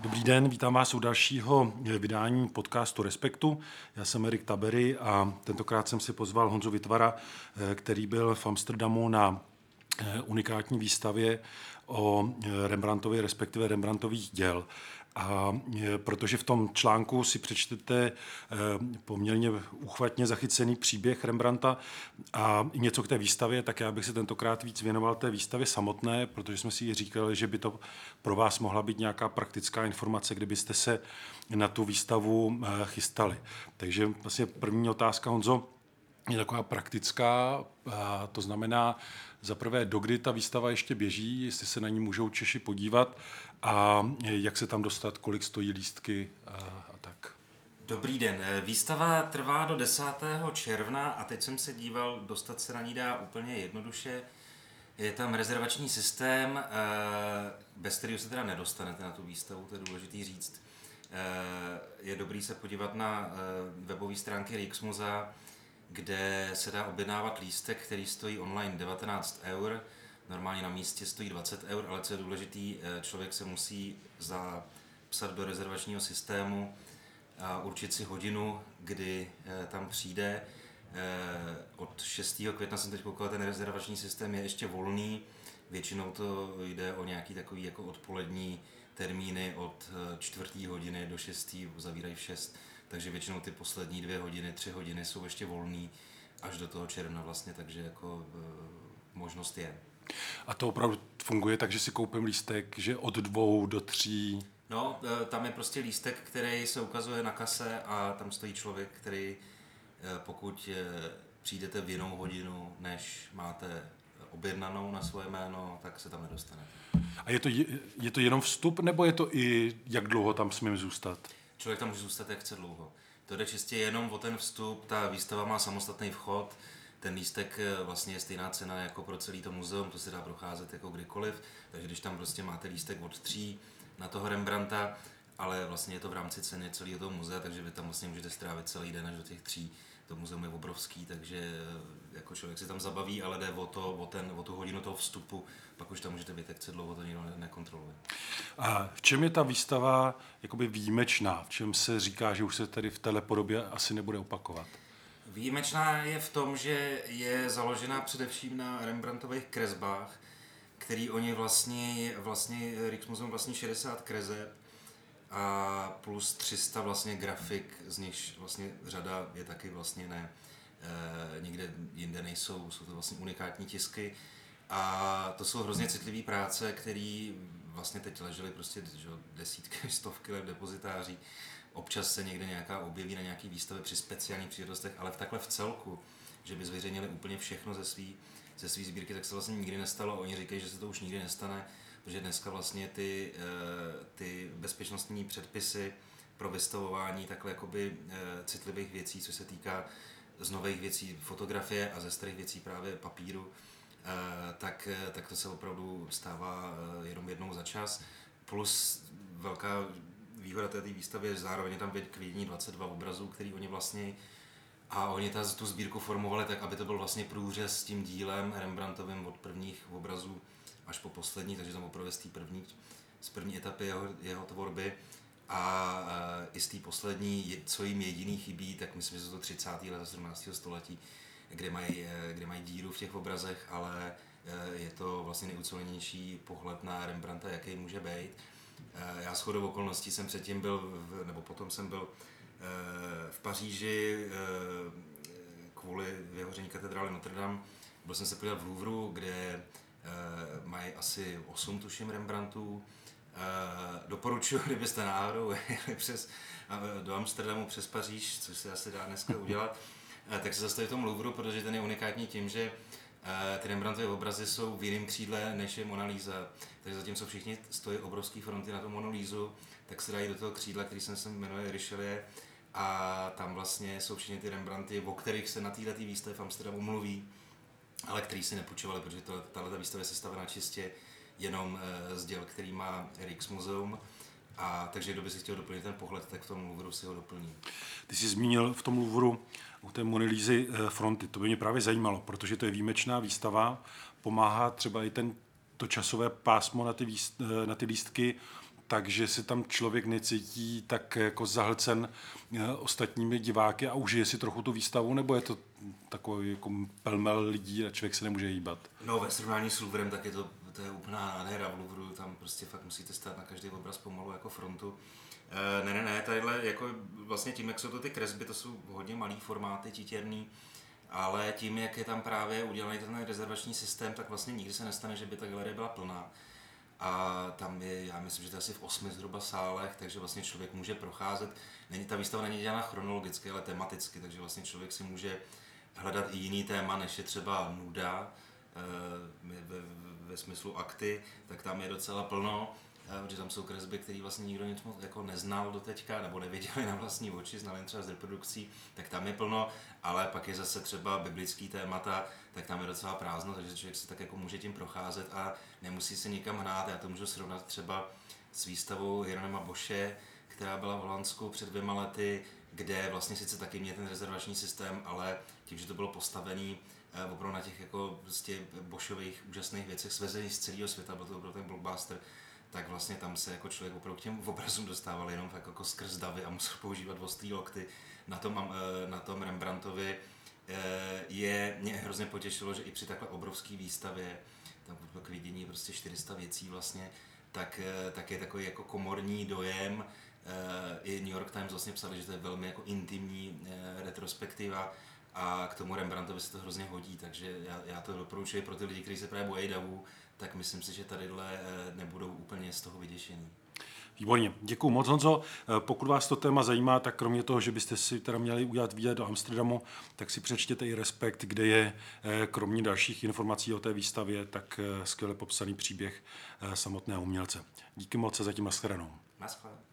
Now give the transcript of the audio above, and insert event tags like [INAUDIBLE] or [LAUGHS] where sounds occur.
Dobrý den, vítám vás u dalšího vydání podcastu Respektu. Já jsem Erik Tabery a tentokrát jsem si pozval Honzu Vytvara, který byl v Amsterdamu na unikátní výstavě o Rembrandtově, respektive Rembrandtových děl. A e, protože v tom článku si přečtete e, poměrně uchvatně zachycený příběh Rembrandta a něco k té výstavě, tak já bych se tentokrát víc věnoval té výstavě samotné, protože jsme si říkali, že by to pro vás mohla být nějaká praktická informace, kdybyste se na tu výstavu e, chystali. Takže vlastně první otázka, Honzo, je taková praktická, to znamená za prvé, dokdy ta výstava ještě běží, jestli se na ní můžou Češi podívat a jak se tam dostat, kolik stojí lístky a, a tak. Dobrý den. Výstava trvá do 10. června a teď jsem se díval, dostat se na ní dá úplně jednoduše. Je tam rezervační systém, eh, bez kterého se teda nedostanete na tu výstavu, to je důležité říct. Eh, je dobrý se podívat na eh, webové stránky Rijksmuza, kde se dá objednávat lístek, který stojí online 19 eur, normálně na místě stojí 20 eur, ale co je důležitý, eh, člověk se musí zapsat do rezervačního systému a určit si hodinu, kdy eh, tam přijde. Eh, od 6. května jsem teď koukal, ten rezervační systém je ještě volný, většinou to jde o nějaký takový jako odpolední termíny od čtvrtý hodiny do 6. zavírají v 6 takže většinou ty poslední dvě hodiny, tři hodiny jsou ještě volný až do toho června vlastně, takže jako e, možnost je. A to opravdu funguje tak, že si koupím lístek, že od dvou do tří... No, e, tam je prostě lístek, který se ukazuje na kase a tam stojí člověk, který e, pokud e, přijdete v jinou hodinu, než máte objednanou na svoje jméno, tak se tam nedostane. A je to, je to jenom vstup, nebo je to i jak dlouho tam smím zůstat? Člověk tam může zůstat jak chce dlouho. To jde čistě jenom o ten vstup, ta výstava má samostatný vchod, ten lístek eh, vlastně je stejná cena jako pro celý to muzeum, to se dá procházet jako kdykoliv, takže když tam prostě máte lístek od tří na toho Rembrandta, ale vlastně je to v rámci ceny celého toho muzea, takže vy tam vlastně můžete strávit celý den až do těch tří. To muzeum je obrovský, takže eh, jako člověk si tam zabaví, ale jde o, to, o, ten, o tu hodinu toho vstupu, pak už tam můžete být, jak dlouho to nikdo nekontroluje. A v čem je ta výstava jakoby výjimečná? V čem se říká, že už se tady v téhle podobě asi nebude opakovat? Výjimečná je v tom, že je založena především na Rembrandtových kresbách, který oni vlastně, vlastně Rijksmuseum vlastní 60 kreseb a plus 300 vlastně grafik, z nichž vlastně řada je taky vlastně ne, e, nikde jinde nejsou, jsou to vlastně unikátní tisky. A to jsou hrozně citlivé práce, které vlastně teď ležely prostě že, desítky, [LAUGHS] stovky let v depozitáří. Občas se někde nějaká objeví na nějaký výstavě při speciálních příležitostech, ale v takhle v celku, že by zveřejnili úplně všechno ze své ze svý sbírky, tak se vlastně nikdy nestalo. Oni říkají, že se to už nikdy nestane, protože dneska vlastně ty, eh, ty bezpečnostní předpisy pro vystavování takhle jakoby eh, citlivých věcí, co se týká z nových věcí fotografie a ze starých věcí právě papíru, Eh, tak, tak to se opravdu stává jenom jednou za čas. Plus velká výhoda té výstavy je zároveň tam k vidění 22 obrazů, který oni vlastně a oni ta, tu sbírku formovali tak, aby to byl vlastně průřez s tím dílem Rembrandtovým od prvních obrazů až po poslední, takže tam opravdu z té první, z první etapy jeho, jeho tvorby a e, i z té poslední, co jim jediný chybí, tak myslím, že jsou to 30. let 17. století, kde mají, eh, kde mají díru v těch obrazech, ale eh, je to vlastně nejucelenější pohled na Rembrandta, jaký může být. Já shodou okolností jsem předtím byl, nebo potom jsem byl v Paříži kvůli vyhoření katedrály Notre Dame. Byl jsem se podívat v Louvru, kde mají asi 8 tuším Rembrandtů. Doporučuji, [LAUGHS] kdybyste náhodou jeli přes, do Amsterdamu přes Paříž, což se asi dá dneska udělat, Eh, tak se zastaví v tom Louvru, protože ten je unikátní tím, že eh, ty Rembrandtovy obrazy jsou v jiném křídle než je Mona Lisa. Takže zatímco všichni stojí obrovský fronty na tom Mona Lisu, tak se dají do toho křídla, který se jmenuje Richelieu a tam vlastně jsou všichni ty Rembrandty, o kterých se na této výstavě v Amsterdamu mluví, ale který si nepůjčovali, protože tahle výstava je sestavená čistě jenom eh, z děl, který má Rijksmuseum. A takže kdo by si chtěl doplnit ten pohled, tak v tom Louvru si ho doplní. Ty jsi zmínil v tom Louvru u té Monilízy eh, fronty. To by mě právě zajímalo, protože to je výjimečná výstava, pomáhá třeba i ten, to časové pásmo na ty, výst, eh, na ty lístky takže si tam člověk necítí tak jako zahlcen ostatními diváky a užije si trochu tu výstavu, nebo je to takový jako pelmel lidí a člověk se nemůže hýbat? No ve srovnání s Louvrem tak je to, to je úplná nádhera v Louvru, tam prostě fakt musíte stát na každý obraz pomalu jako frontu. E, ne, ne, ne, tadyhle jako vlastně tím, jak jsou to ty kresby, to jsou hodně malý formáty, titěrný, ale tím, jak je tam právě udělaný ten rezervační systém, tak vlastně nikdy se nestane, že by ta galerie byla plná. A tam je, já myslím, že to je asi v osmi zhruba sálech, takže vlastně člověk může procházet. Není, ta výstava není dělána chronologicky, ale tematicky, takže vlastně člověk si může hledat i jiný téma, než je třeba nuda, eh, ve, ve smyslu akty, tak tam je docela plno protože tam jsou kresby, které vlastně nikdo nic moc jako neznal do teďka, nebo nevěděli na vlastní oči, znali třeba z reprodukcí, tak tam je plno, ale pak je zase třeba biblický témata, tak tam je docela prázdno, takže člověk si tak jako může tím procházet a nemusí se nikam hnát. Já to můžu srovnat třeba s výstavou Hieronima Boše, která byla v Holandsku před dvěma lety, kde vlastně sice taky měl ten rezervační systém, ale tím, že to bylo postavený eh, opravdu na těch jako prostě bošových úžasných věcech svezených z celého světa, byl to opravdu ten blockbuster, tak vlastně tam se jako člověk opravdu k těm obrazům dostával jenom tak jako skrz davy a musel používat ostrý lokty. Na tom, eh, na tom Rembrandtovi eh, je, mě hrozně potěšilo, že i při takhle obrovské výstavě, tam k vidění prostě 400 věcí vlastně, tak, eh, tak je takový jako komorní dojem. I New York Times vlastně psali, že to je velmi jako intimní retrospektiva a k tomu Rembrandtovi se to hrozně hodí, takže já, já to doporučuji pro ty lidi, kteří se právě bojí davů, tak myslím si, že tadyhle eh, nebudou úplně z toho vyděšení. Výborně, děkuji moc Honzo. Eh, pokud vás to téma zajímá, tak kromě toho, že byste si teda měli udělat výlet do Amsterdamu, tak si přečtěte i Respekt, kde je eh, kromě dalších informací o té výstavě, tak skvěle popsaný příběh samotného umělce. Díky moc a zatím nashledanou. Naschledanou.